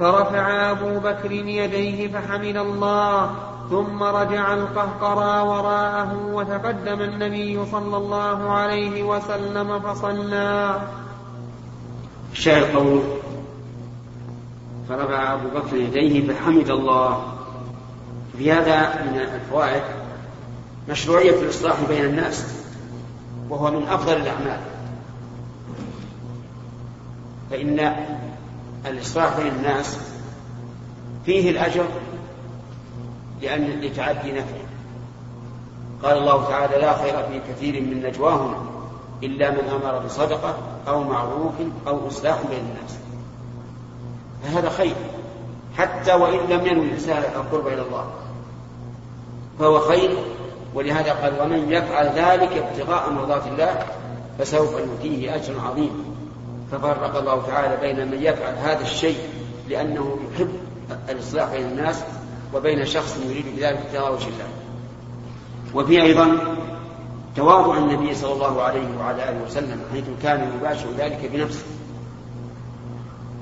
فرفع أبو بكر يديه فحمد الله ثم رجع القهقرى وراءه وتقدم النبي صلى الله عليه وسلم فصلى. الشاهد قول فرفع أبو بكر يديه فحمد الله. في هذا من الفوائد مشروعية الإصلاح بين الناس وهو من أفضل الأعمال. فإن الإصلاح بين الناس فيه الأجر لأن لتعدي نفعه. قال الله تعالى لا خير في كثير من نجواهم إلا من أمر بصدقة أو معروف أو إصلاح بين الناس. فهذا خير حتى وإن لم ينوي الإنسان القرب إلى الله فهو خير. ولهذا قال ومن يفعل ذلك ابتغاء مرضات الله فسوف نؤتيه أجرا عظيما ففرق الله تعالى بين من يفعل هذا الشيء لأنه يحب الإصلاح بين الناس وبين شخص يريد بذلك وجه الله. وفي أيضا تواضع النبي صلى الله عليه وعلى آله وسلم حيث كان يباشر ذلك بنفسه.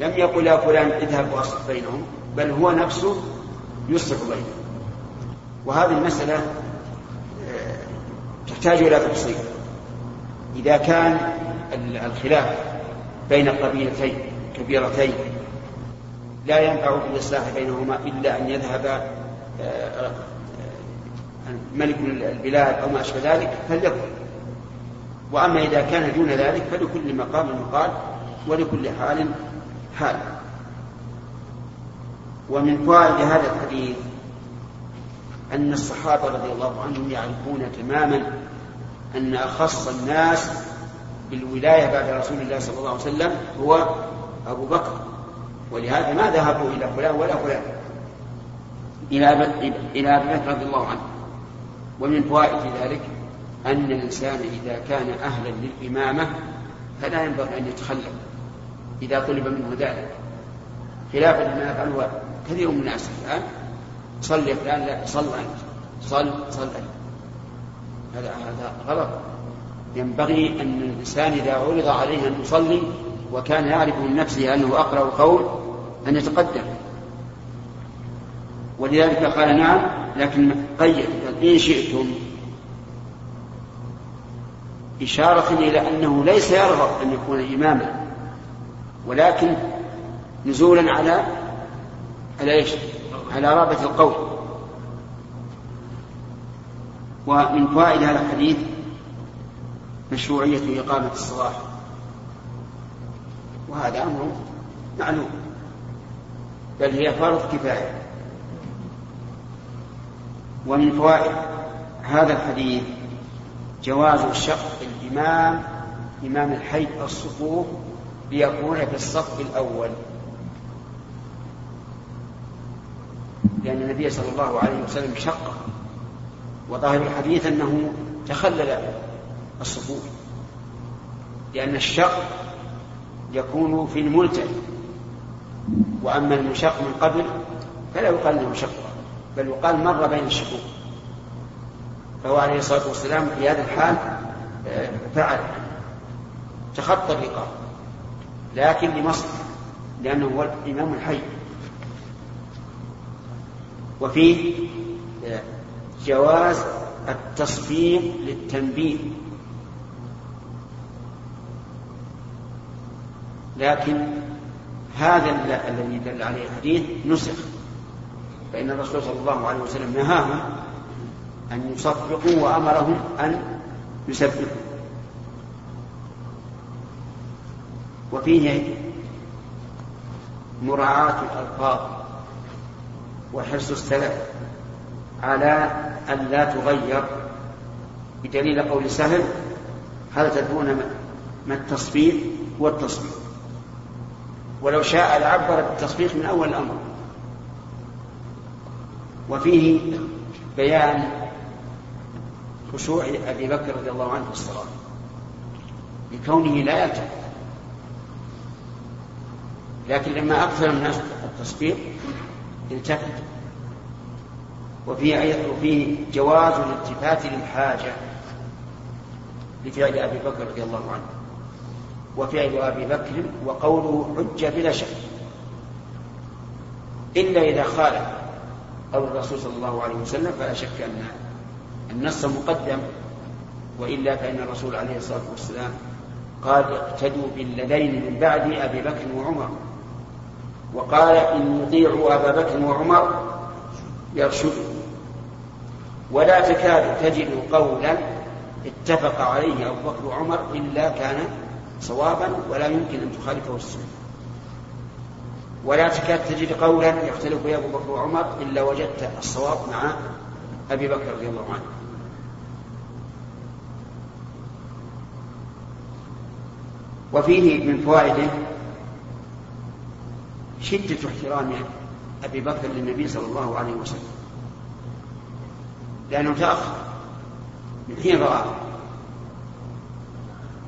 لم يقل يا فلان اذهب واصلح بينهم بل هو نفسه يصلح بينهم. وهذه المسألة آه، تحتاج إلى تفصيل. إذا كان الخلاف بين قبيلتين كبيرتين. لا ينفع بالإصلاح بينهما إلا أن يذهب آه، آه، ملك البلاد أو ما أشبه ذلك فليكن وأما إذا كان دون ذلك فلكل مقام مقال ولكل حال حال. ومن فوائد هذا الحديث أن الصحابة رضي الله عنهم يعرفون تماما أن أخص الناس بالولاية بعد رسول الله صلى الله عليه وسلم هو أبو بكر. ولهذا ما ذهبوا إلى فلان ولا فلان. إلى إلى أبي بكر رضي الله عنه. ومن فوائد ذلك أن الإنسان إذا كان أهلا للإمامة فلا ينبغي أن يتخلف إذا طلب منه ذلك. خلافا لما يفعله كثير من الناس الآن. صل يا فلان لا صل أنت. صل صل أنت. هذا هذا غلط. ينبغي أن الإنسان إذا عرض عليه أن يصلي وكان يعرف من نفسه أنه أقرأ القول أن يتقدم. ولذلك قال نعم لكن قيد إن شئتم. إشارة إلى أنه ليس يرغب أن يكون إماما ولكن نزولا على على إيش؟ على رابة القول. ومن فوائد هذا الحديث مشروعية إقامة الصلاة. وهذا أمر معلوم. بل هي فرض كفاية. ومن فوائد هذا الحديث جواز شق الإمام إمام الحي الصفوف ليكون في الصف الأول. لأن النبي صلى الله عليه وسلم شق. وظاهر الحديث أنه تخلل الصفوف. لأن الشق يكون في الملتئم وأما المشق من قبل فلا يقال إنه شق بل يقال مر بين الشقوق. فهو عليه الصلاة والسلام في هذا الحال آه، فعل تخطى الرقاب لكن لمصلحة لأنه هو الإمام الحي. وفيه آه، جواز التصفيق للتنبيه. لكن هذا الذي دل عليه الحديث نسخ فإن الرسول صلى الله عليه وسلم نهاهم أن يصفقوا وأمرهم أن يسبحوا وفيه مراعاة الألفاظ وحرص السلف على أن لا تغير بدليل قول سهل هل تدرون ما التصفيق هو التصفيق ولو شاء لعبر بالتصفيق من أول الأمر وفيه بيان خشوع أبي بكر رضي الله عنه في الصلاة لكونه لا يلتفت. لكن لما أكثر الناس التصفيق التفت. وفيه وفيه جواز الالتفات للحاجة لفعل أبي بكر رضي الله عنه. وفعل أبي بكر وقوله حجة بلا شك. إلا إذا خالف قول الرسول صلى الله عليه وسلم فلا شك أن النص مقدم وإلا فإن الرسول عليه الصلاة والسلام قال اقتدوا بالذين من بعد أبي بكر وعمر. وقال إن يطيعوا أبا بكر وعمر يرشدوا. ولا تكاد تجد قولا اتفق عليه أبو بكر وعمر إلا كان صوابا ولا يمكن أن تخالفه السنة. ولا تكاد تجد قولا يختلف به أبو بكر وعمر إلا وجدت الصواب مع أبي بكر رضي الله عنه. وفيه من فوائده شدة احترام أبي بكر للنبي صلى الله عليه وسلم. لأنه تأخر من حين رآه.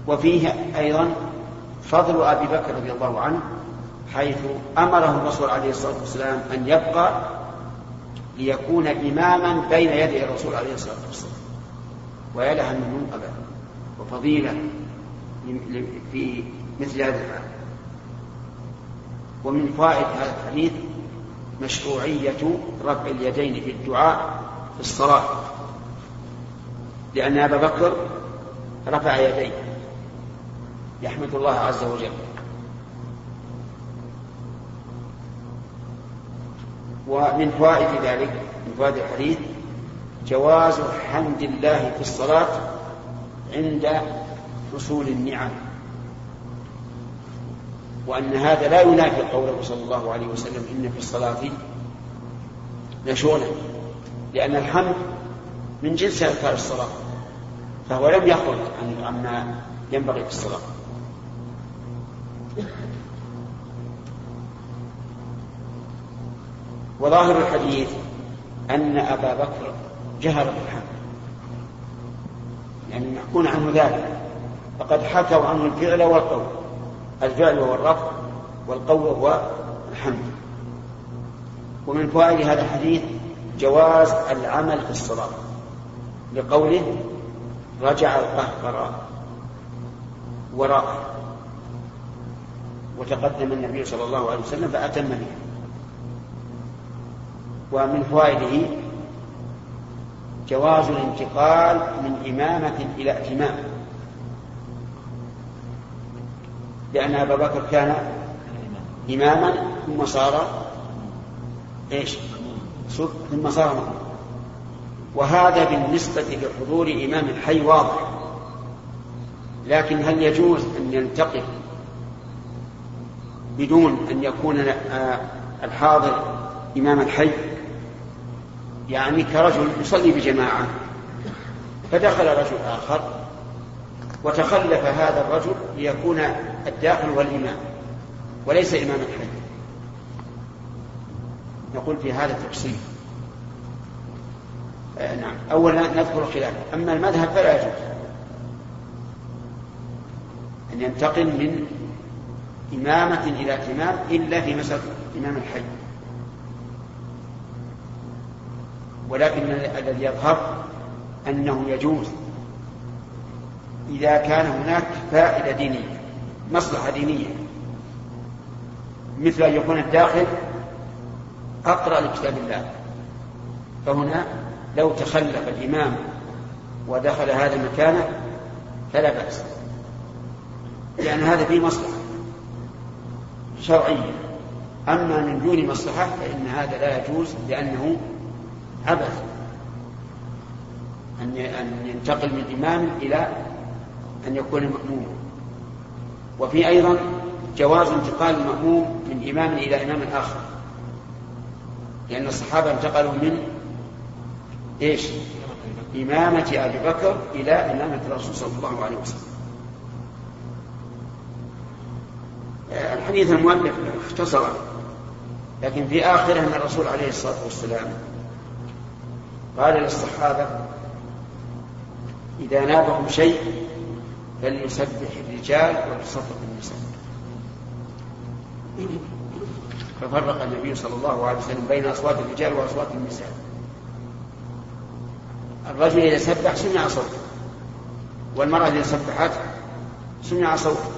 وفيه أيضا فضل أبي بكر رضي الله عنه حيث أمره الرسول عليه الصلاة والسلام أن يبقى ليكون إماما بين يدي الرسول عليه الصلاة والسلام. ويلها من منقبة وفضيلة في مثل هذا الحال. ومن فوائد هذا الحديث مشروعية رفع اليدين في الدعاء في الصلاة لأن أبا بكر رفع يديه. يحمد الله عز وجل. ومن فوائد ذلك من فوائد الحديث جواز حمد الله في الصلاة عند حصول النعم. وأن هذا لا ينافي قوله صلى الله عليه وسلم إن في الصلاة لشغلا لأن الحمد من جنس أذكار الصلاة فهو لم يخرج عما ينبغي في الصلاة. وظاهر الحديث أن أبا بكر جهر بالحمد يعني محكون عنه ذلك. فقد حكوا عنه الفعل والقول الفعل هو الرفع والقول هو الحمد. ومن فوائد هذا الحديث جواز العمل في الصلاة لقوله رجع القهقراء وراءه. وتقدم النبي صلى الله عليه وسلم فأتم به ومن فوائده جواز الانتقال من إمامة إلى ائتمام لأن أبا بكر كان إماما ثم صار إيش؟ ثم صار وهذا بالنسبة لحضور إمام الحي واضح. لكن هل يجوز أن ينتقل بدون أن يكون آه، الحاضر إمام الحي. يعني كرجل يصلي بجماعة فدخل رجل آخر وتخلف هذا الرجل ليكون الداخل والإمام وليس إمام الحي. نقول في هذا تفصيل آه نعم. أولا نذكر الخلاف. أما المذهب فلا يجوز أن ينتقل من إمامة إلى إمام إلا في مسألة إمام الحي. ولكن الذي يظهر أنه يجوز إذا كان هناك فائدة دينية مصلحة دينية. مثل أن يكون الداخل أقرأ لكتاب الله. فهنا لو تخلف الإمام ودخل هذا مكانه فلا بأس. لأن هذا فيه مصلحة. شرعية. أما من دون مصلحة فإن هذا لا يجوز لأنه عبث. أن ينتقل من إمام إلى أن يكون مأموما وفي أيضا جواز انتقال المأموم من إمام إلى إمام آخر. لأن الصحابة انتقلوا من إيش؟ إمامة أبي بكر إلى إمامة الرسول صلى الله عليه وسلم. الحديث المؤلف اختصر لكن في آخره أن الرسول عليه الصلاة والسلام قال للصحابة إذا نابهم شيء فليسبح الرجال وليصفق النساء. ففرق النبي صلى الله عليه وسلم بين أصوات الرجال وأصوات النساء. الرجل إذا سبح سمع صوته والمرأة إذا سبحت سمع صوته.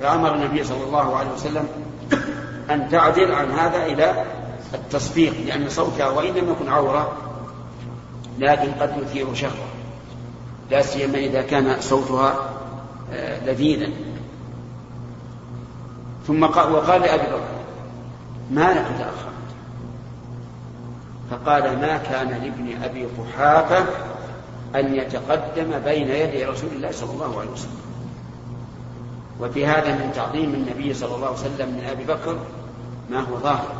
فأمر النبي صلى الله عليه وسلم أن تعدل عن هذا إلى التصفيق لأن صوتها وإن لم يكن عورة لكن قد يثير شهوة لا سيما إذا كان صوتها آه، لذيذا. ثم قال وقال لأبي بكر ما لك تأخرت فقال ما كان لابن أبي قحافة أن يتقدم بين يدي رسول الله صلى الله عليه وسلم. وفي هذا من تعظيم النبي صلى الله عليه وسلم من أبي بكر ما هو ظاهر.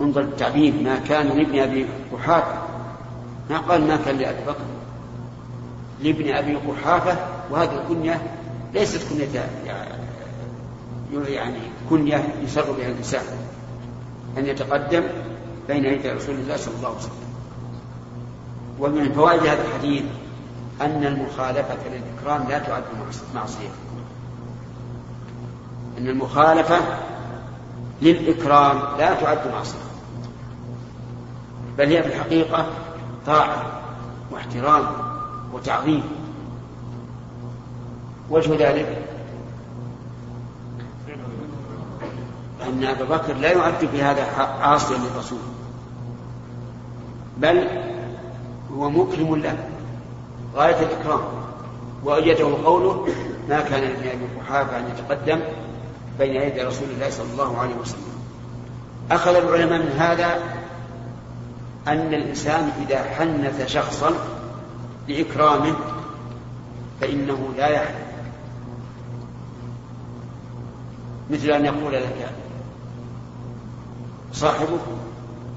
انظر التعبير ما كان لابن أبي قحافة. ما قال ما كان لأبي بكر؟ لابن أبي قحافة وهذه الكنية ليست كنية يعني كنية يسر بها الإنسان. أن يتقدم بين يدي رسول الله صلى الله عليه وسلم. ومن فوائد هذا الحديث أن المخالفة للإكرام لا تعد معصية. أن المخالفة للإكرام لا تعد معصية بل هي في الحقيقة طاعة واحترام وتعظيم. وجه ذلك أن أبا بكر لا يعد في هذا عاصيا للرسول بل هو مكرم له غاية الإكرام وأيده قوله ما كان لابن أبي قحافة أن يتقدم بين يدي رسول الله صلى الله عليه وسلم. أخذ العلماء من هذا أن الإنسان إذا حنث شخصا لإكرامه فإنه لا يحلف مثل أن يقول لك صاحبه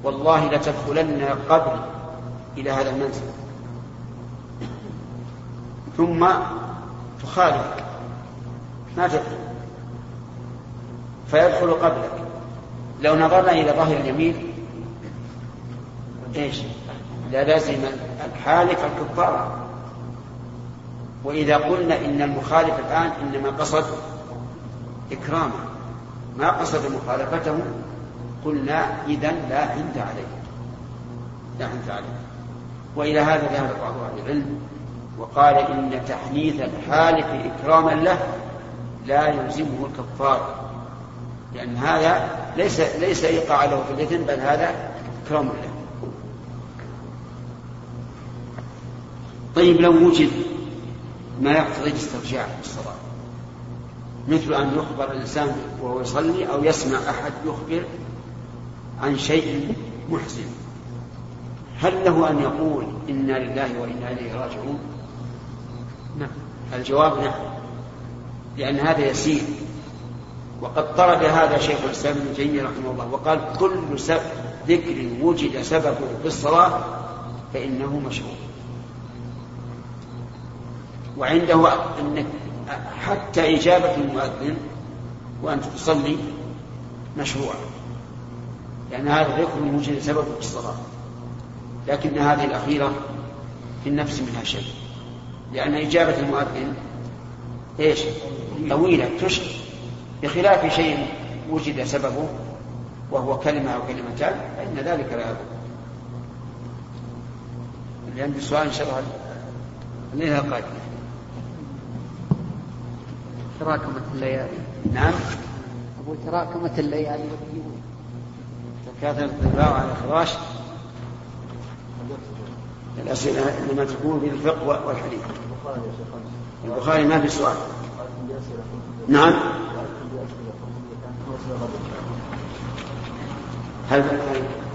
والله لتدخلن قبل إلى هذا المنزل. ثم تخالف ما تدخل. فيدخل قبلك. لو نظرنا إلى ظاهر اليمين إيش؟ لا لازم الحالف الكفارة وإذا قلنا إن المخالف الآن إنما قصد إكرامه ما قصد مخالفته قلنا إذا لا حنث عليه. لا حنث عليه. وإلى هذا ذهب بعض أهل العلم وقال إن تحنيث الحالف إكراما له لا يلزمه الكفار. لأن هذا ليس ليس إيقاع له في الإثم بل هذا إكرام له. طيب لو وجد ما يقتضي الاسترجاع في الصلاة مثل أن يخبر الإنسان وهو يصلي أو يسمع أحد يخبر عن شيء محزن هل له أن يقول إنا لله وإنا إليه راجعون؟ نعم. الجواب نعم لأن هذا يسير. وقد طرد هذا شيخ الإسلام ابن تيمية رحمه الله وقال كل ذكر وجد سببه في الصلاة فإنه مشروع وعنده أنك حتى إجابة المؤذن وأنت تصلي مشروع. لأن هذا ذكر وجد سببه في الصلاة لكن هذه الأخيرة في النفس منها شيء. لأن إجابة المؤذن إيش؟ طويلة تشغل بخلاف شيء وجد سببه وهو كلمة أو كلمتان فإن ذلك لا يضر. اللي عنده سؤال إن شاء الله الليلة القادمة. تراكمت الليالي. نعم. أقول تراكمت الليالي. تكاثر الضباع على الفراش. الأسئلة إنما تكون في الفقه والحديث. البخاري ما في سؤال. نعم. هل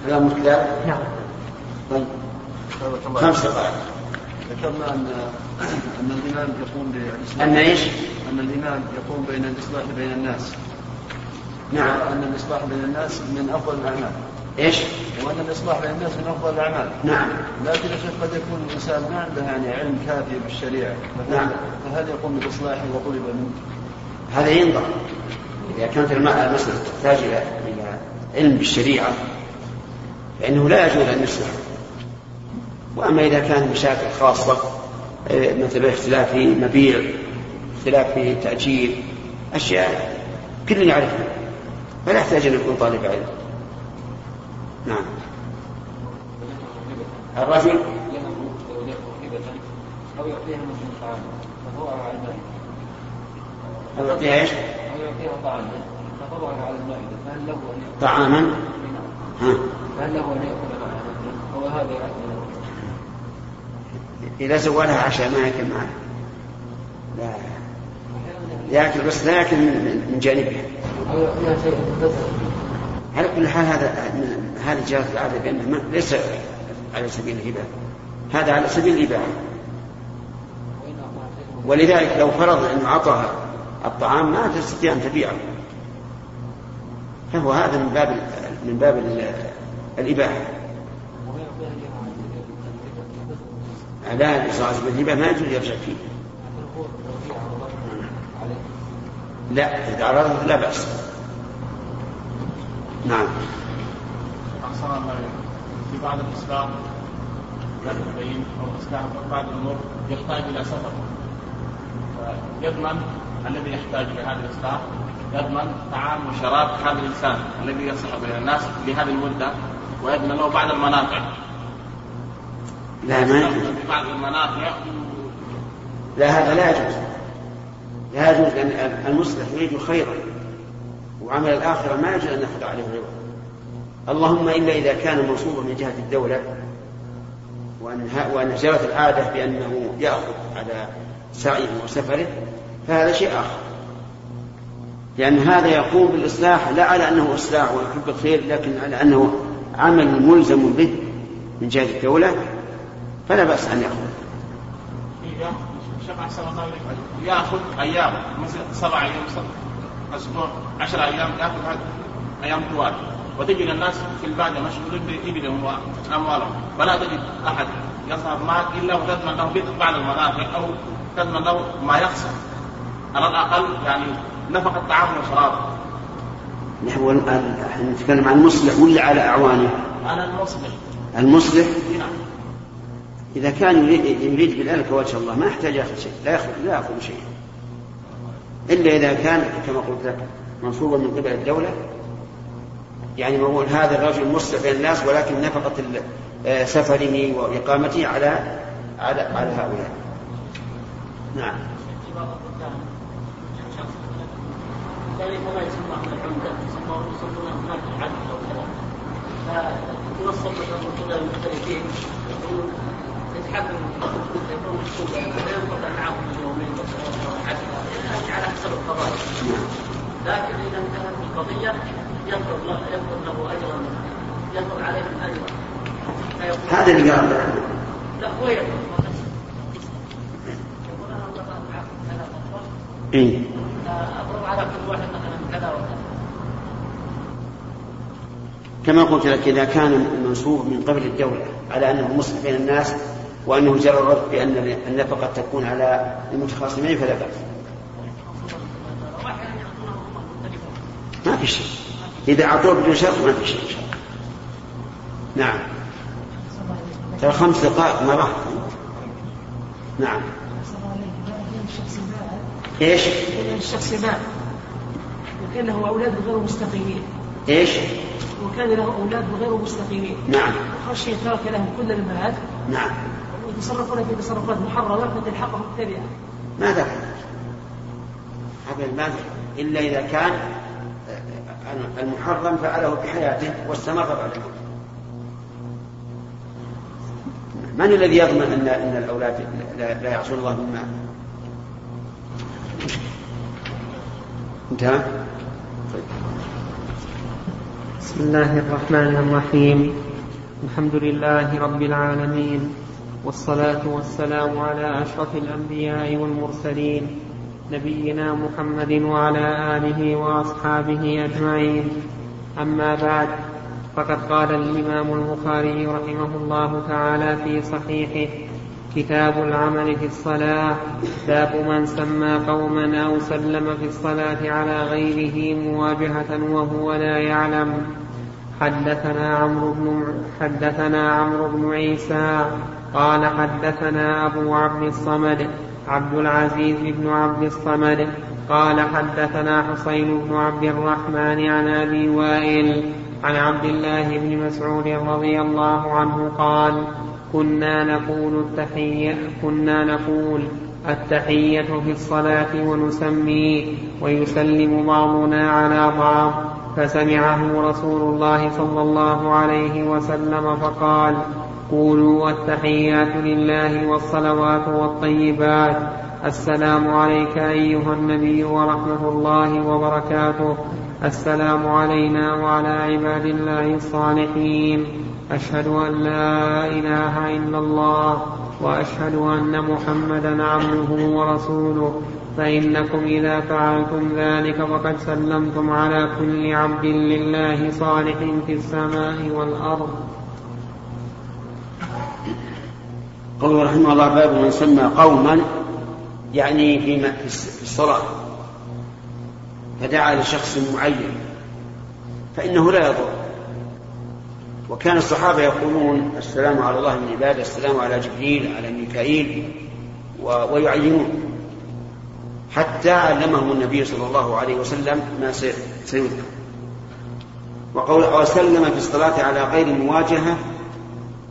هذا مثلى؟ نعم. طيب. خمس دقائق. ذكرنا أن أن الامام يقوم بالإصلاح. أن إيش؟ أن الامام يقوم بين الإصلاح بين الناس. نعم. ان الإصلاح بين الناس من أفضل الأعمال. إيش؟ وأن الإصلاح بين الناس من أفضل الأعمال. نعم. لكن يا شيخ قد يكون الإنسان ما عنده يعني علم كافي بالشريعة. نعم. فهل يقوم بالإصلاح وطلب منه؟ هذا ينظر إذا كانت المساله تحتاج إلى علم بالشريعة فإنه لا يجوز أن يصلح وأما إذا كان مشاكل خاصة إيه، مثل اختلاف في مبيع اختلاف في تاجير أشياء كل يعرفها فلا يحتاج أن يكون طالب علم. نعم. الرجل؟ أو يعطيها مثل فهو أو يعطيها إيش؟ أو يعطيها طعام فطبعا على المائدة. فهل له أن يأكل؟ طعاما؟ ها. فهل له أن يأكل معها أو هذا يأكل. إذا سوى لها عشاء ما يأكل معها لا. يأكل بس لا يأكل من من جانبها. أو شيء على كل حال هذا هذه جرت العادة بانه ما- ليس على سبيل الهبة. هذا على سبيل أعطاها شيء ولذلك لو فرض انه أعطاها الطعام ما تستطيع أن تبيعه. فهو هذا من باب من باب ال- الإباحة. ويعطيها إياها عن لا الإصرار بالهبه ما يجوز يرجع فيه. لا إذا عرضت لا بأس. نعم. في بعض الإسلام لا تبين أو إسلام بعض الأمور يحتاج إلى سفر. يضمن الذي يحتاج إلى هذا الإسلام يضمن طعام وشراب هذا الإنسان الذي يصح بين الناس لهذه المدة ويضمن له بعض المنافع. لا ما بعض المنافع. لا هذا لا يجوز. لا يجوز لأن المصلح يريد خيرا وعمل الآخرة ما يجوز أن نأخذ عليه غيره اللهم إلا إذا كان منصوبا من جهة الدولة وأن وأن جرت العادة بأنه يأخذ على سعيه وسفره فهذا شيء آخر. لأن هذا يقوم بالإصلاح لا على أنه إصلاح ويحب الخير لكن على أنه عمل ملزم به من جهة الدولة فلا بأس أن يأخذ. يأخذ أيام مثلا سبع أيام أسبوع عشر أيام يأخذ أيام طوال. وتجد الناس في البادية مشغولين بإبلهم وأموالهم. فلا تجد أحد يذهب معك إلا وتضمن له بعض المنافع أو تضمن له ما يخسر. على الأقل يعني نفقه طعام وشراب نحن نتكلم عن المصلح ولا على أعوانه؟ أنا المصلح. المصلح؟ نعم. إذا كان يريد, يريد بذلك وجه الله ما يحتاج يأخذ شيء. لا يأخذ لا يأخذ شيء. إلا إذا كان كما قلت لك منصوبا من قبل الدولة. يعني نقول هذا الرجل مصلح بين الناس ولكن نفقة آه، سفره وإقامته على على على هؤلاء. نعم. ذلك ما يسمى من العمدة يسمى يسمونه هناك العدل أو كذا فتوصل مثلا المختلفين يقولون يتحكم يكون مكتوبا لا ينقطع معهم يومين عدل على حسب القضايا لكن اذا انتهت القضية يفرض له له اجرا يفرض عليهم اجرا هذا اللي قال لا هو يقول فترة إيه؟ على كل واحد مثلا كما قلت لك إذا كان منصوب من قبل الدولة على أنه مصلح بين الناس وأنه جرى الرد بأن النفقة تكون على المتخاصمين فلا بأس. ما في شيء. إذا أعطوه بدون شرط ما في شيء إن شاء الله. نعم. ترى خمس دقائق ما راح. نعم. إيش؟ الشخص مات وكان له أولاد غير مستقيمين. إيش؟ وكان له أولاد غير مستقيمين. نعم. وخشي ترك لهم كل المال. نعم. ويتصرفون في تصرفات محرمة فتلحقهم التبعة ما دخل هذا ما دخل إلا إذا كان آه، المحرم فعله بحياته واستمر بعد الموت من الذي يضمن أن الأولاد لا, لا يعصون الله مما انتهى؟ طيب. بسم الله الرحمن الرحيم. الحمد لله رب العالمين والصلاة والسلام على أشرف الأنبياء والمرسلين نبينا محمد وعلى آله وأصحابه أجمعين. أما بعد فقد قال الإمام البخاري رحمه الله تعالى في صحيحه كتاب العمل في الصلاة. باب من سمى قوما أو سلم في الصلاة على غيره مواجهة وهو لا يعلم. حدثنا عمرو بن حدثنا عمرو بن عيسى قال حدثنا أبو عبد الصمد عبد العزيز بن عبد الصمد قال حدثنا حسين بن عبد الرحمن عن أبي وائل عن عبد الله بن مسعود رضي الله عنه قال كنا نقول التحية كنا نقول التحية في الصلاة ونسميه ويسلم بعضنا على بعض. فسمعه رسول الله صلى الله عليه وسلم فقال قولوا والتحيات لله والصلوات والطيبات. السلام عليك أيها النبي ورحمة الله وبركاته. السلام علينا وعلى عباد الله الصالحين. أشهد أن لا إله إلا الله وأشهد أن محمدا عبده ورسوله فإنكم إذا فعلتم ذلك فقد سلمتم على كل عبد لله صالح في السماء والأرض. قوله رحمه الله باب من سمى قوما يعني في الصلاة فدعا لشخص معين فإنه لا يضر. وكان الصحابة يقولون السلام على الله من عباده السلام على جبريل على ميكائيل ويعينون. حتى علمهم النبي صلى الله عليه وسلم ما سيذكر. وقول وسلم في الصلاة على غير مواجهة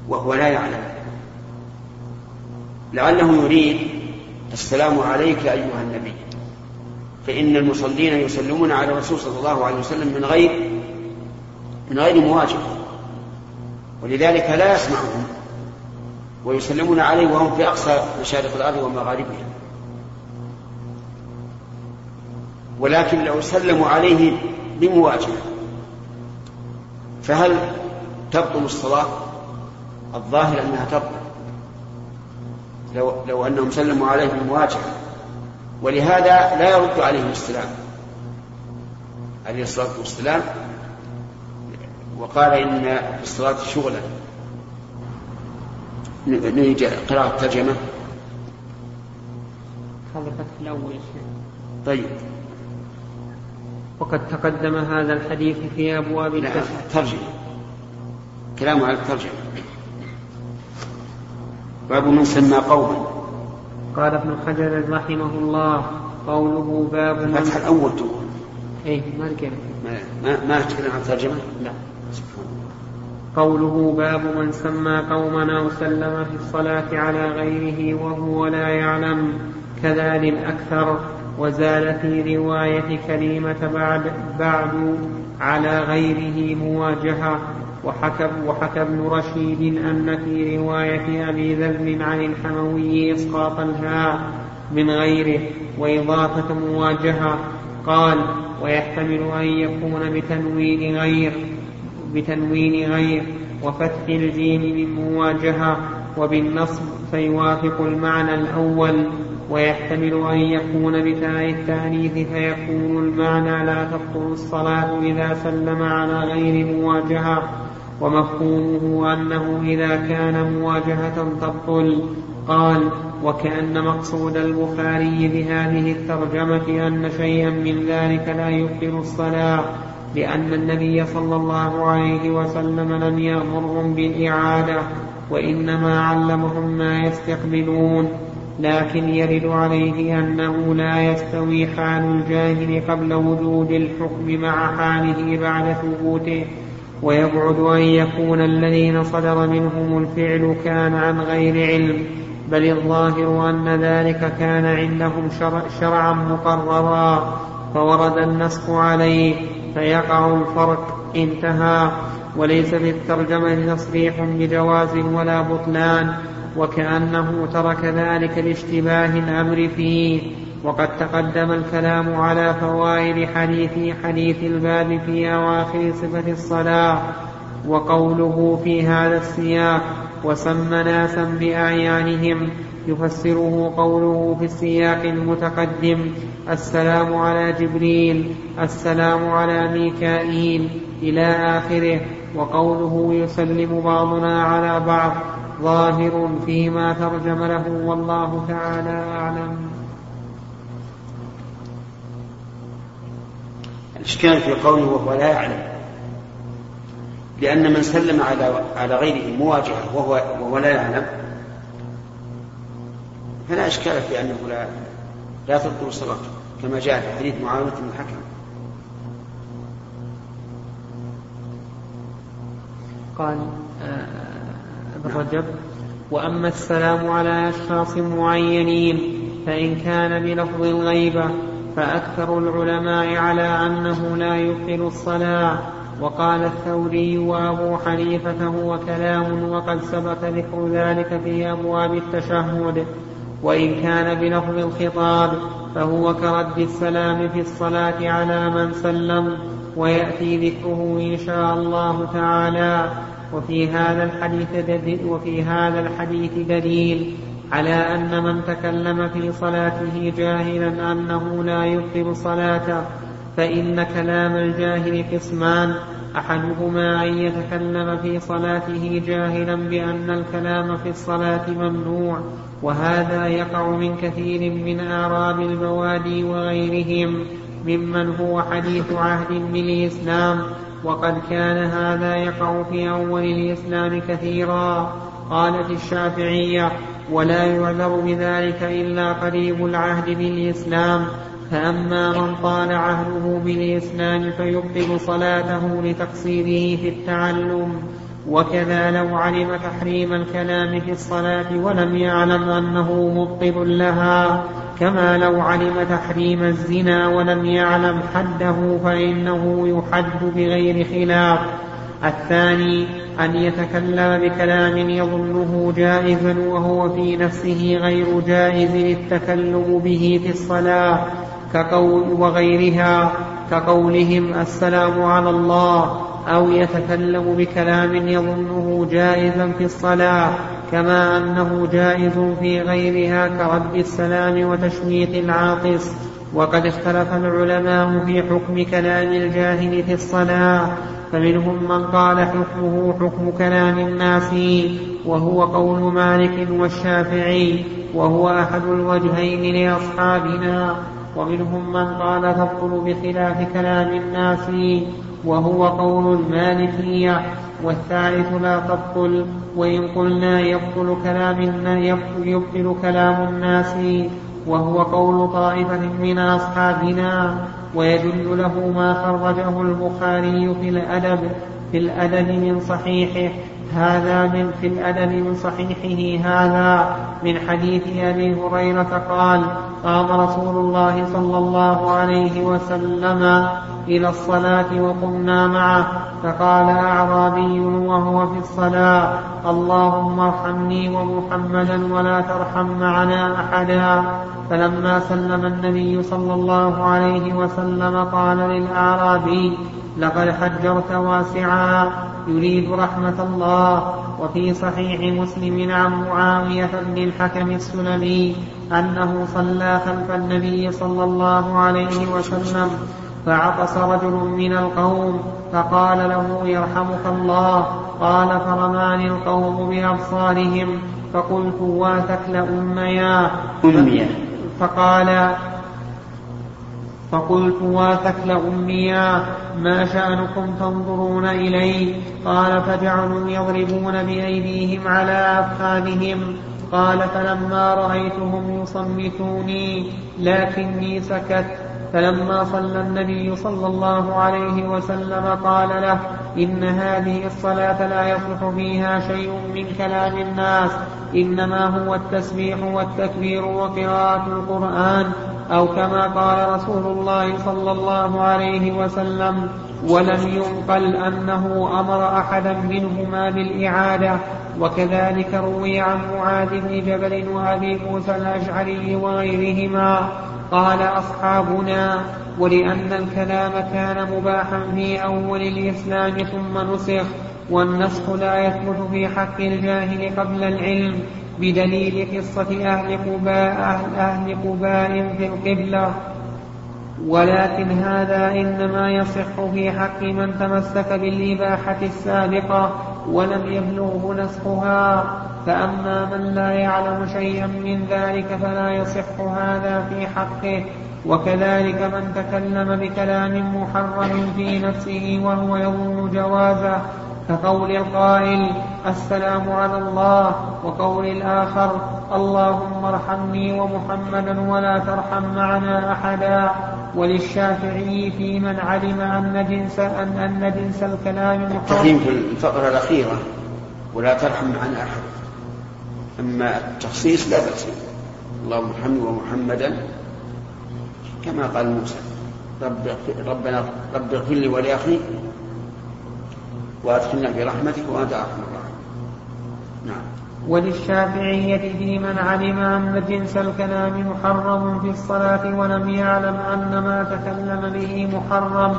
وهو لا يعلم. لعله يريد السلام عليك أيها النبي. فإن المصلين يسلمون على الرسول صلى الله عليه وسلم من غير من غير مواجهة. ولذلك لا يسمعهم ويسلمون عليه وهم في أقصى مشارق الأرض ومغاربها. ولكن لو سلموا عليه بمواجهة فهل تبطل الصلاة؟ الظاهر أنها تبطل. لو, لو أنهم سلموا عليه بالمواجهة ولهذا لا يرد عليهم السلام. عليه الصلاة والسلام وقال إن في الصلاة شغلا نريد قراءة ترجمة هذا الفتح الأول طيب. وقد تقدم هذا الحديث في أبواب لا ترجمة كلامه على الترجمة. باب من سمى قوما. قال ابن حجر رحمه الله قوله باب من الفتح الأول تقول. اي ما ما ما, ما تتكلم عن الترجمة؟ لا. قوله باب من سمى قوما أو سلم في الصلاة على غيره وهو لا يعلم كذا للأكثر وزال في رواية كلمة بعد بعد على غيره مواجهة. وحكى وحكى ابن رشيد أن في رواية أبي ذر عن الحموي إسقاط الهاء من غيره وإضافة مواجهة. قال ويحتمل أن يكون بتنوين غير. بتنوين غير وفتح الجيم من مواجهة وبالنصب فيوافق المعنى الأول ويحتمل أن يكون بتاء التأنيث فيكون المعنى لا تبطل الصلاة إذا سلم على غير مواجهة ومفهومه أنه إذا كان مواجهة تبطل قال وكأن مقصود البخاري بهذه الترجمة أن شيئا من ذلك لا يبطل الصلاة لأن النبي صلى الله عليه وسلم لم يأمرهم بالإعادة وإنما علمهم ما يستقبلون. لكن يرد عليه أنه لا يستوي حال الجاهل قبل وجود الحكم مع حاله بعد ثبوته. ويبعد أن يكون الذين صدر منهم الفعل كان عن غير علم بل الظاهر أن ذلك كان عندهم شرع شرعا مقررا فورد النسخ عليه. فيقع الفرق انتهى. وليس في الترجمة تصريح بجواز ولا بطلان وكأنه ترك ذلك لاشتباه الأمر فيه. وقد تقدم الكلام على فوائد حديث حديث الباب في أواخر صفة الصلاة وقوله في هذا السياق وسمى ناسا بأعيانهم. يفسره قوله في السياق المتقدم السلام على جبريل السلام على ميكائيل إلى آخره. وقوله يسلم بعضنا على بعض ظاهر فيما ترجم له والله تعالى أعلم. الإشكال في قوله وهو لا يعلم. لأن من سلم على على غيره مواجهة وهو وهو لا يعلم فلا إشكال في أنه لا لا تبطل صلاته كما جاء في حديث معاوية بن الحكم. قال ابن رجب وأما السلام على أشخاص معينين فإن كان بلفظ الغيبة فأكثر العلماء على أنه لا يبطل الصلاة. وقال الثوري وأبو حنيفة هو كلام وقد سبق ذكر ذلك في أبواب التشهد وإن كان بلفظ الخطاب فهو كرد السلام في الصلاة على من سلم ويأتي ذكره إن شاء الله تعالى. وفي هذا الحديث وفي هذا الحديث دليل على أن من تكلم في صلاته جاهلا أنه لا يبطل صلاته. فإن كلام الجاهل قسمان. أحدهما أن يتكلم في صلاته جاهلا بأن الكلام في الصلاة ممنوع وهذا يقع من كثير من آراب البوادي وغيرهم ممن هو حديث عهد بالإسلام. وقد كان هذا يقع في أول الإسلام كثيرا. قالت الشافعية ولا يعذر بذلك إلا قريب العهد بالإسلام. فأما من طال عهده بالإسلام فيبطل صلاته لتقصيره في التعلم وكذا لو علم تحريم الكلام في الصلاة ولم يعلم أنه مبطل لها كما لو علم تحريم الزنا ولم يعلم حده فإنه يحد بغير خلاف. الثاني أن يتكلم بكلام يظنه جائزا وهو في نفسه غير جائز للتكلم به في الصلاة. كقول وغيرها كقولهم السلام على الله أو يتكلم بكلام يظنه جائزا في الصلاة كما أنه جائز في غيرها كرد السلام وتشميت العاطس وقد اختلف العلماء في حكم كلام الجاهل في الصلاة فمنهم من قال حكمه حكم كلام الناس وهو قول مالك والشافعي وهو أحد الوجهين لأصحابنا ومنهم من قال تبطل بخلاف كلام الناس وهو قول المالكية والثالث لا تبطل وإن قلنا يبطل كلام يبطل كلام الناس وهو قول طائفة من أصحابنا ويدل له ما خرجه البخاري في الأدب في الأدب من صحيحه. هذا من في الأدب من صحيحه هذا من حديث أبي هريرة قال قام رسول الله صلى الله عليه وسلم إلى الصلاة وقمنا معه. فقال أعرابي وهو في الصلاة اللهم ارحمني ومحمدا ولا ترحم معنا أحدا. فلما سلم النبي صلى الله عليه وسلم قال للأعرابي لقد حجرت واسعا. يريد رحمة الله. وفي صحيح مسلم عن معاوية بن الحكم السلمي أنه صلى خلف النبي صلى الله عليه وسلم فعطس رجل من القوم فقال له يرحمك الله. قال فرماني القوم بأبصارهم. فقلت واتك لأميا أميا فقال فقلت واثك لأميا ما شأنكم تنظرون إلي؟ قال فجعلوا يضربون بأيديهم على أفخاذهم. قال فلما رأيتهم يصمتوني لكني سكت. فلما صلى النبي صلى الله عليه وسلم قال له إن هذه الصلاة لا يصلح فيها شيء من كلام الناس إنما هو التسبيح والتكبير وقراءة القرآن. أو كما قال رسول الله صلى الله عليه وسلم ولم ينقل أنه أمر أحدا منهما بالإعادة. وكذلك روي عن معاذ بن جبل وأبي موسى الأشعري وغيرهما. قال أصحابنا ولأن الكلام كان مباحا في أول الإسلام ثم نسخ والنسخ لا يثبت في حق الجاهل قبل العلم. بدليل قصة أهل قباء أهل, أهل قباء في القبلة. ولكن هذا إنما يصح في حق من تمسك بالإباحة السابقة ولم يبلغه نسخها. فأما من لا يعلم شيئا من ذلك فلا يصح هذا في حقه. وكذلك من تكلم بكلام محرم في نفسه وهو يظن جوازه كقول القائل السلام على الله وقول الآخر اللهم ارحمني ومحمدا ولا ترحم معنا أحدا. وللشافعي في من علم أن جنس أن أن جنس الكلام محرم في الفقرة الأخيرة ولا ترحم معنا أحد. أما التخصيص لا بأس اللهم ارحمني ومحمدا كما قال موسى رب ربنا رب اغفر لي ولأخي وأدخلنا برحمتك وأنت أرحم الراحمين نعم. وللشافعية في من علم أن جنس الكلام محرم في الصلاة ولم يعلم أن ما تكلم به محرم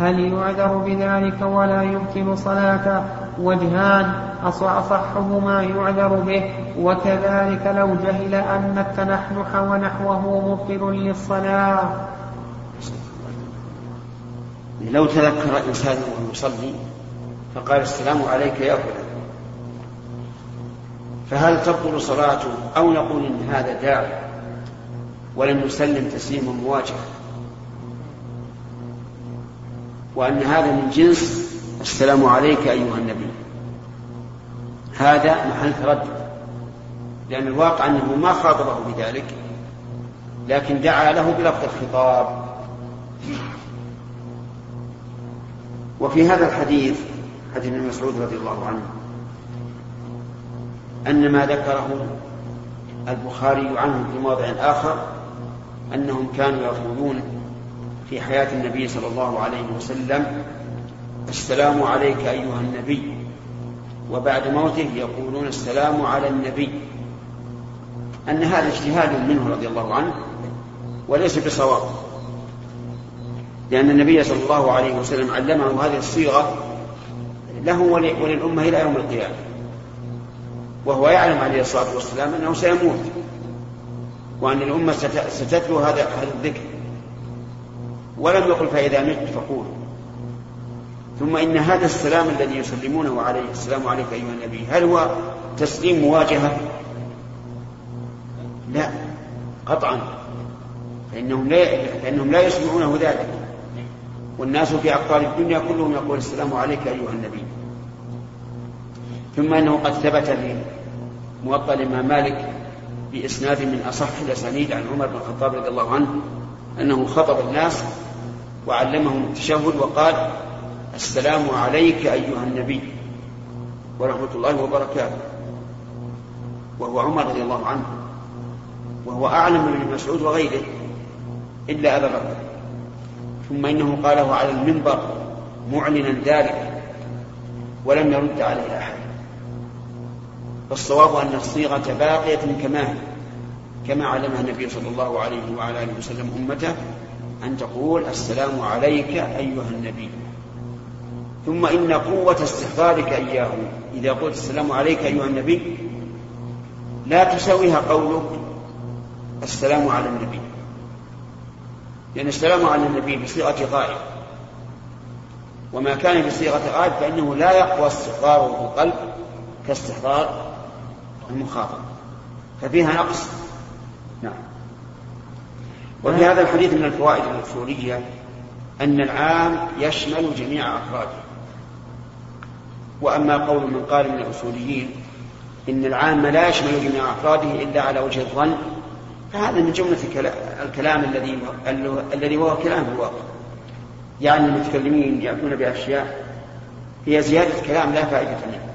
هل يعذر بذلك ولا يبطل صلاته؟ وجهان أص- أصحهما يعذر به. وكذلك لو جهل أن التنحنح ونحوه مبطل للصلاة. لو تذكر إنسان وهو يصلي فقال السلام عليك يا فلان. فهل تبطل صلاته أو نقول إن هذا داعي ولم يسلم تسليما مواجهة وأن هذا من جنس السلام عليك أيها النبي. هذا محل تردد لأن الواقع أنه ما خاطبه بذلك لكن دعا له بلفظ الخطاب. وفي هذا الحديث حديث ابن مسعود رضي الله عنه أن ما ذكره البخاري عنه في موضع آخر أنهم كانوا يقولون في حياة النبي صلى الله عليه وسلم السلام عليك أيها النبي وبعد موته يقولون السلام على النبي. أن هذا اجتهاد منه رضي الله عنه وليس بصواب لأن النبي صلى الله عليه وسلم علمه هذه الصيغة له ول- وللأمة إلى يوم القيامة. وهو يعلم عليه الصلاة والسلام أنه سيموت. وأن الأمة ست- ستتلو هذا هذا الذكر. ولم يقل فإذا مت فقول. ثم إن هذا السلام الذي يسلمونه عليه السلام عليك أيها النبي هل هو تسليم مواجهة؟ لا. قطعا. فإنهم لا فإنهم لا يسمعونه ذلك. والناس في أقطار الدنيا كلهم يقول السلام عليك أيها النبي. ثم أنه قد ثبت في موطأ الإمام مالك بإسناد من أصح الأسانيد عن عمر بن الخطاب رضي الله عنه أنه خطب الناس وعلمهم التشهد وقال السلام عليك أيها النبي ورحمة الله وبركاته. وهو عمر رضي الله عنه. وهو أعلم من مسعود وغيره إلا أبا بكر. ثم إنه قاله على المنبر معلنا ذلك ولم يرد عليه أحد. فالصواب أن الصيغة باقية كما كما علمها النبي صلى الله عليه وعلى آله وسلم أمته أن تقول السلام عليك أيها النبي. ثم إن قوة استحضارك إياه. إذا قلت السلام عليك أيها النبي لا تساويها قولك السلام على النبي. لأن السلام على النبي بصيغة غائب. وما كان بصيغة غائب فإنه لا يقوى استحضاره في القلب كاستحضار المخاطب. ففيها نقص. نعم. وفي هذا الحديث من الفوائد الأصولية أن العام يشمل جميع أفراده. وأما قول من قال من الأصوليين إن العام لا يشمل جميع أفراده إلا على وجه الظن فهذا من جملة كلا- الكلام الذي الذي هو كلام في الواقع. يعني المتكلمين يأتون بأشياء هي زيادة كلام لا فائدة منها.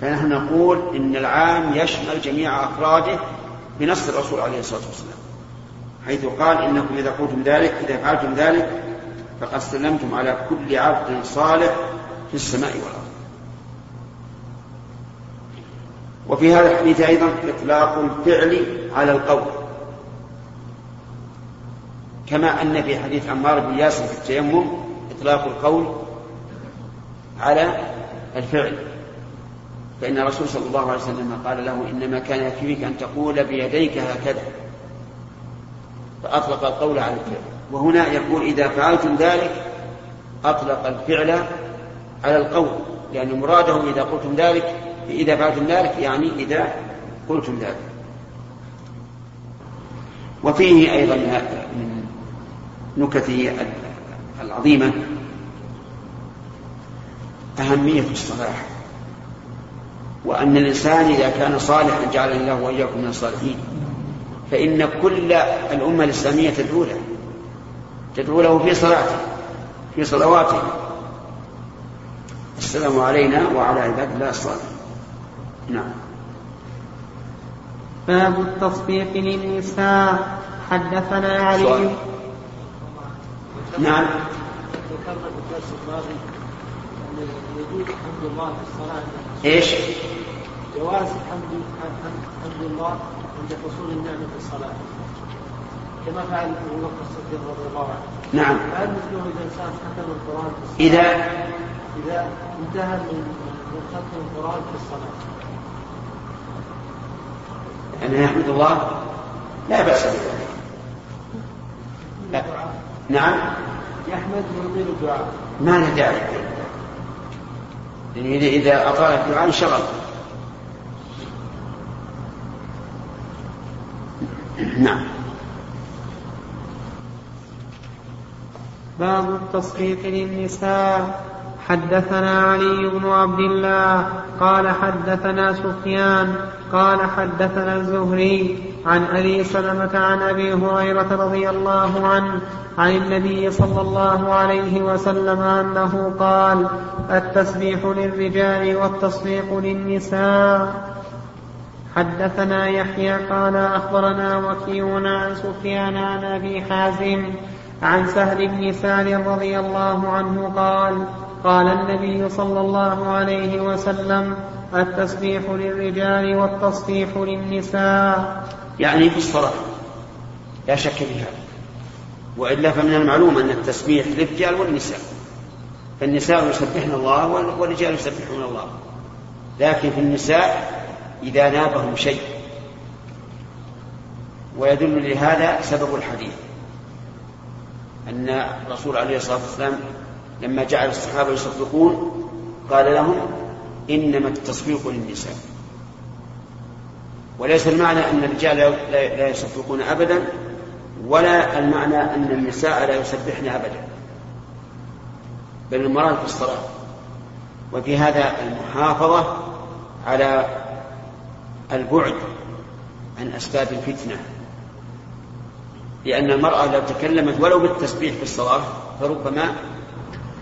فنحن نقول إن العام يشمل جميع أفراده بنص الرسول عليه الصلاة والسلام. حيث قال إنكم إذا قلتم ذلك إذا فعلتم ذلك فقد سلمتم على كل عبد صالح في السماء والأرض. وفي هذا الحديث أيضا إطلاق الفعل على القول. كما أن في حديث عمار بن ياسر في التيمم إطلاق القول على الفعل. فإن الرسول صلى الله عليه وسلم قال له إنما كان يكفيك أن تقول بيديك هكذا. فأطلق القول على الفعل. وهنا يقول إذا فعلتم ذلك أطلق الفعل على القول. لأن مراده إذا قلتم ذلك إذا فعلتم ذلك يعني إذا قلتم ذلك. وفيه أيضا من نكته العظيمة أهمية الصلاح وأن الإنسان إذا كان صالحا جعلني الله وإياكم من الصالحين فإن كل الأمة الإسلامية تدعو له تدعو له في صلاته في صلواته. السلام علينا وعلى عباد الله الصالحين. نعم. باب التصفيق للنساء. حدثنا علي. نعم. ذكرنا في الدرس الماضي أن يجوز حمد الله في الصلاة. إيش؟ جواز حمد حمد الله عند حصول النعمة في الصلاة. كما فعل أبو بكر الصديق رضي الله عنه. نعم. فهل مثله إذا انسان ختم القرآن في الصلاة؟ إذا؟ إذا انتهى من من ختم القرآن في الصلاة. أن يحمد الله؟ لا بأس بذلك. لا. نعم؟ يحمد ويطيل الدعاء. ما له داعي. لأن إذا إذا أطال الدعاء انشغل. نعم. باب التصفيق للنساء. حدثنا علي بن عبد الله قال حدثنا سفيان قال حدثنا الزهري عن أبي سلمة عن أبي هريرة رضي الله عنه عن النبي صلى الله عليه وسلم أنه قال التسبيح للرجال والتصفيق للنساء. حدثنا يحيى قال أخبرنا وكيع عن سفيان عن أبي حازم عن سهل بن سعد رضي الله عنه قال قال النبي صلى الله عليه وسلم التسبيح للرجال والتصفيح للنساء. يعني في الصلاة. لا شك في هذا. وإلا فمن المعلوم أن التسبيح للرجال والنساء. فالنساء يسبحن الله والرجال يسبحون الله. لكن في النساء إذا نابهم شيء. ويدل لهذا سبب الحديث. أن الرسول عليه الصلاة والسلام لما جعل الصحابة يصدقون قال لهم إنما التصفيق للنساء. وليس المعنى أن الرجال لا يصفقون أبدا ولا المعنى أن النساء لا يسبحن أبدا. بل المراد في الصلاة. وفي هذا المحافظة على البعد عن أسباب الفتنة. لأن المرأة لو تكلمت ولو بالتسبيح في الصلاة فربما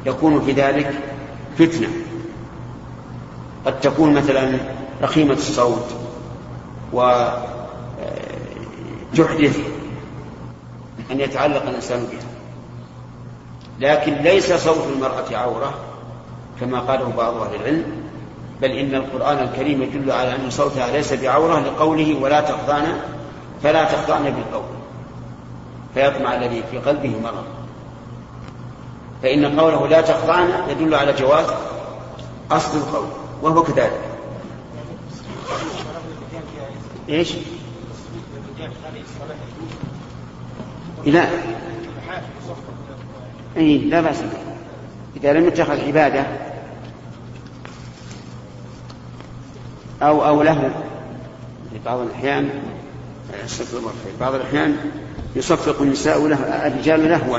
يكون في ذلك فتنة. قد تكون مثلا رخيمة الصوت وتحدث أن يتعلق الإنسان بها. لكن ليس صوت المرأة عورة كما قاله بعض أهل العلم بل إن القرآن الكريم يدل على أن صوتها ليس بعورة لقوله ولا تخضعن فلا تخضعن بالقول فيطمع الذي في قلبه مرض. فإن قوله لا تخضعن يدل على جواز أصل القول وهو كذلك إيش؟ لا إي لا بأس إذا لم يتخذ عبادة أو أو له في بعض الأحيان في بعض الأحيان يصفق النساء له الرجال لهوا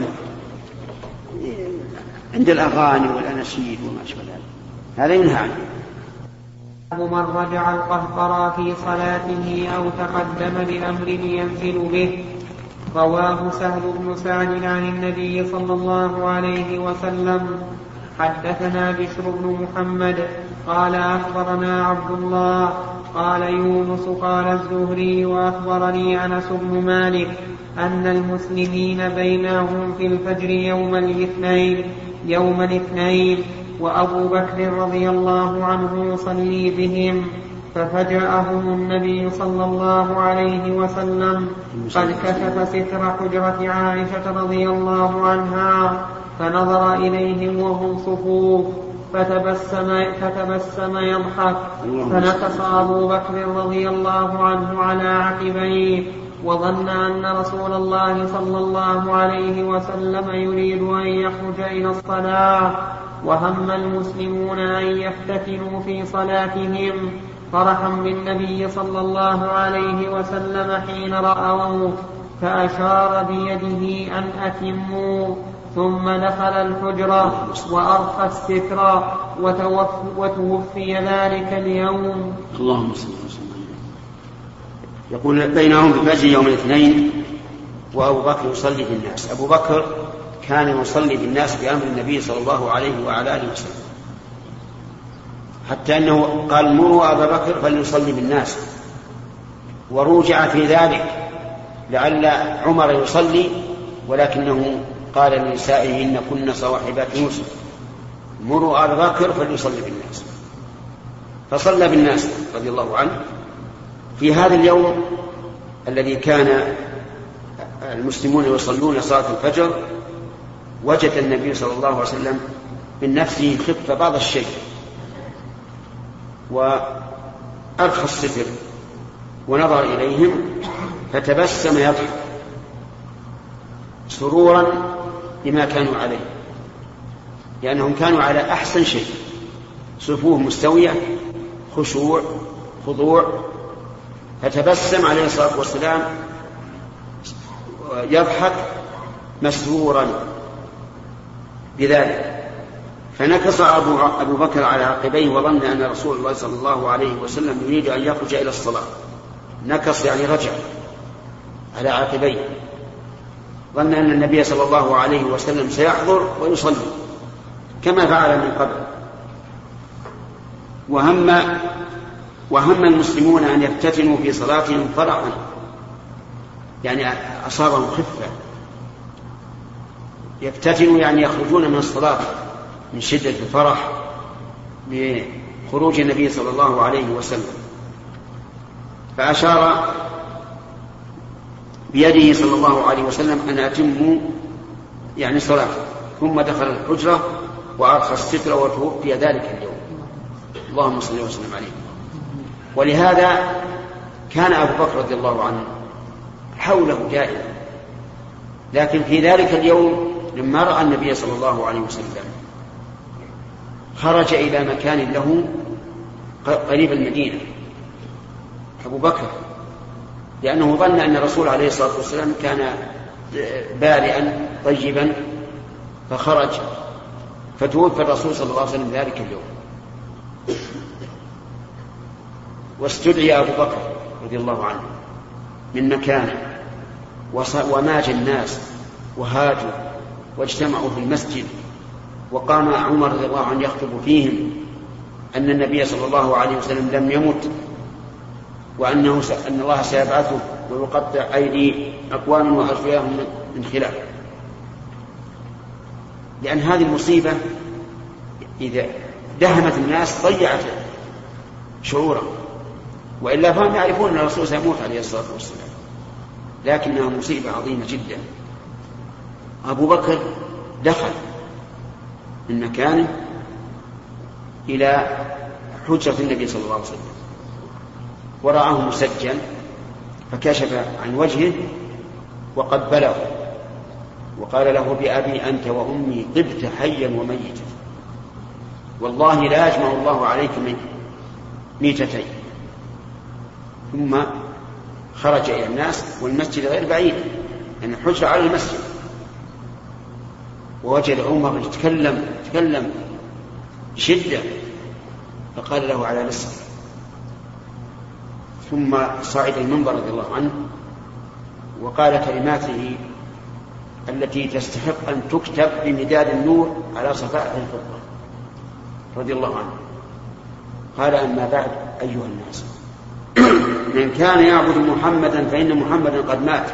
عند الأغاني والأناشيد وما أشبه ذلك. هذا ينهى عنه. من رجع القهقرى في صلاته أو تقدم بأمر ينزل به. رواه سهل بن سعد عن النبي صلى الله عليه وسلم. حدثنا بشر بن محمد. قال أخبرنا عبد الله. قال يونس قال الزهري وأخبرني أنس بن مالك أن المسلمين بينهم في الفجر يوم الاثنين. يوم الاثنين وأبو بكر رضي الله عنه يصلي بهم ففجأهم النبي صلى الله عليه وسلم قد كشف ستر حجرة عائشة رضي الله عنها فنظر إليهم وهم صفوف فتبسم فتبسم يضحك فنكص أبو بكر رضي الله عنه على عقبيه وظن أن رسول الله صلى الله عليه وسلم يريد أن يخرج إلى الصلاة وهم المسلمون أن يفتتنوا في صلاتهم. فرحا بالنبي صلى الله عليه وسلم حين رأوه فأشار بيده أن أتموا. ثم دخل الحجرة وأرخى الستر وتوفي ذلك اليوم. اللهم صل وسلم. يقول بينهم بفجر يوم الاثنين وأبو بكر يصلي في الناس. أبو بكر كان يصلي بالناس بأمر النبي صلى الله عليه وعلى آله وسلم. حتى أنه قال مروا أبا بكر فليصلي بالناس وروجع في ذلك لعل عمر يصلي ولكنه قال لنسائه إن كن صواحبات يوسف. مروا آل بكر فليصلي بالناس فصلى بالناس رضي الله عنه. في هذا اليوم الذي كان المسلمون يصلون صلاة الفجر وجد النبي صلى الله عليه وسلم من نفسه خف بعض الشيء. وأرخى الستر ونظر إليهم فتبسم يضحك سرورا بما كانوا عليه لأنهم كانوا على أحسن شيء. صفوف مستوية خشوع خضوع فتبسم عليه الصلاة والسلام يضحك مسرورا بذلك. فنكص أبو, أبو بكر على عقبيه وظن أن رسول الله صلى الله عليه وسلم يريد أن يخرج إلى الصلاة. نكص يعني رجع على عقبيه. ظن أن النبي صلى الله عليه وسلم سيحضر ويصلي كما فعل من قبل. وهم وهم المسلمون أن يفتتنوا في صلاتهم فرحا يعني أصابهم خفة. يفتتنوا يعني يخرجون من الصلاة من شدة الفرح بخروج النبي صلى الله عليه وسلم. فأشار بيده صلى الله عليه وسلم أن أتموا يعني صلاة ثم دخل الحجرة وأرخى الستر وتوفي ذلك اليوم. اللهم صل وسلم عليه. ولهذا كان أبو بكر رضي الله عنه حوله دائما لكن في ذلك اليوم لما رأى النبي صلى الله عليه وسلم خرج إلى مكان له قريب المدينة أبو بكر لأنه ظن أن الرسول عليه الصلاة والسلام كان بارئا طيبا فخرج فتوفى الرسول صلى الله عليه وسلم ذلك اليوم. واستدعي أبو بكر رضي الله عنه من مكانه وماج الناس وهاجوا واجتمعوا في المسجد وقام عمر رضي الله عنه يخطب فيهم أن النبي صلى الله عليه وسلم لم يمت وأنه س... أن الله سيبعثه ويقطع أيدي أقوام وأرجلهم من خلاف. لأن هذه المصيبة إذا دهمت الناس ضيعت شعورهم. وإلا فهم يعرفون أن الرسول سيموت عليه الصلاة والسلام. لكنها مصيبة عظيمة جدا. أبو بكر دخل من مكانه إلى حجرة النبي صلى الله عليه وسلم. ورآه مسجل فكشف عن وجهه وقبله وقال له بأبي أنت وأمي طبت حيا وميتا. والله لا يجمع الله عليك ميتتين. ثم خرج إلى الناس والمسجد غير بعيد يعني الحجرة على المسجد. ووجد عمر يتكلم يتكلم بشدة فقال له على رزقك ثم صعد المنبر رضي الله عنه وقال كلماته التي تستحق أن تكتب بمداد النور على صفائح الفضة رضي الله عنه. قال أما بعد أيها الناس. من كان يعبد محمدا فإن محمدا قد مات.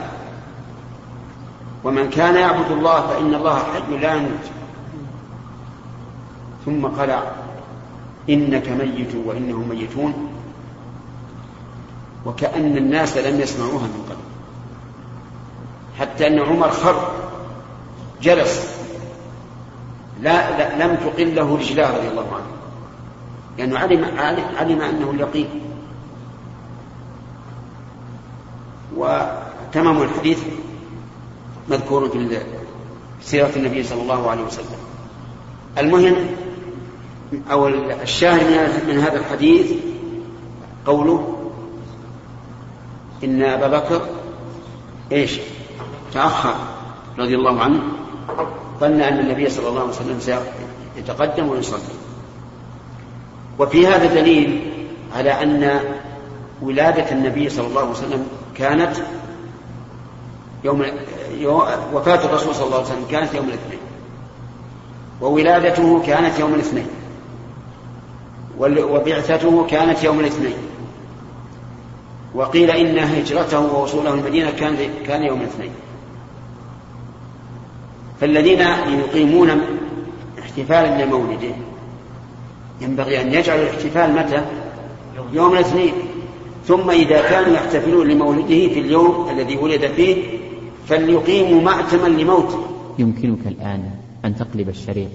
ومن كان يعبد الله فإن الله حي لا يموت. ثم قال إنك ميت وإنهم ميتون. وكأن الناس لم يسمعوها من قبل. حتى أن عمر خر جلس لا, لا لم تقله رجلاه رضي الله عنه. لأنه علم, علم أنه اليقين. وتمام الحديث مذكور في سيرة النبي صلى الله عليه وسلم. المهم أو الشاهد من هذا الحديث قوله إن أبا بكر إيش؟ تأخر رضي الله عنه ظن أن النبي صلى الله عليه وسلم سيتقدم ويصلي. وفي هذا دليل على أن ولادة النبي صلى الله عليه وسلم كانت يوم وفاة الرسول صلى الله عليه وسلم كانت يوم الاثنين. وولادته كانت يوم الاثنين. وبعثته كانت يوم الاثنين. وقيل إن هجرته ووصوله المدينة كان كان يوم الاثنين. فالذين يقيمون احتفالا لمولده ينبغي أن يجعلوا الاحتفال متى؟ يوم الاثنين. ثم إذا كانوا يحتفلون لمولده في اليوم الذي ولد فيه فليقيموا معتما لموته. يمكنك الآن أن تقلب الشريط.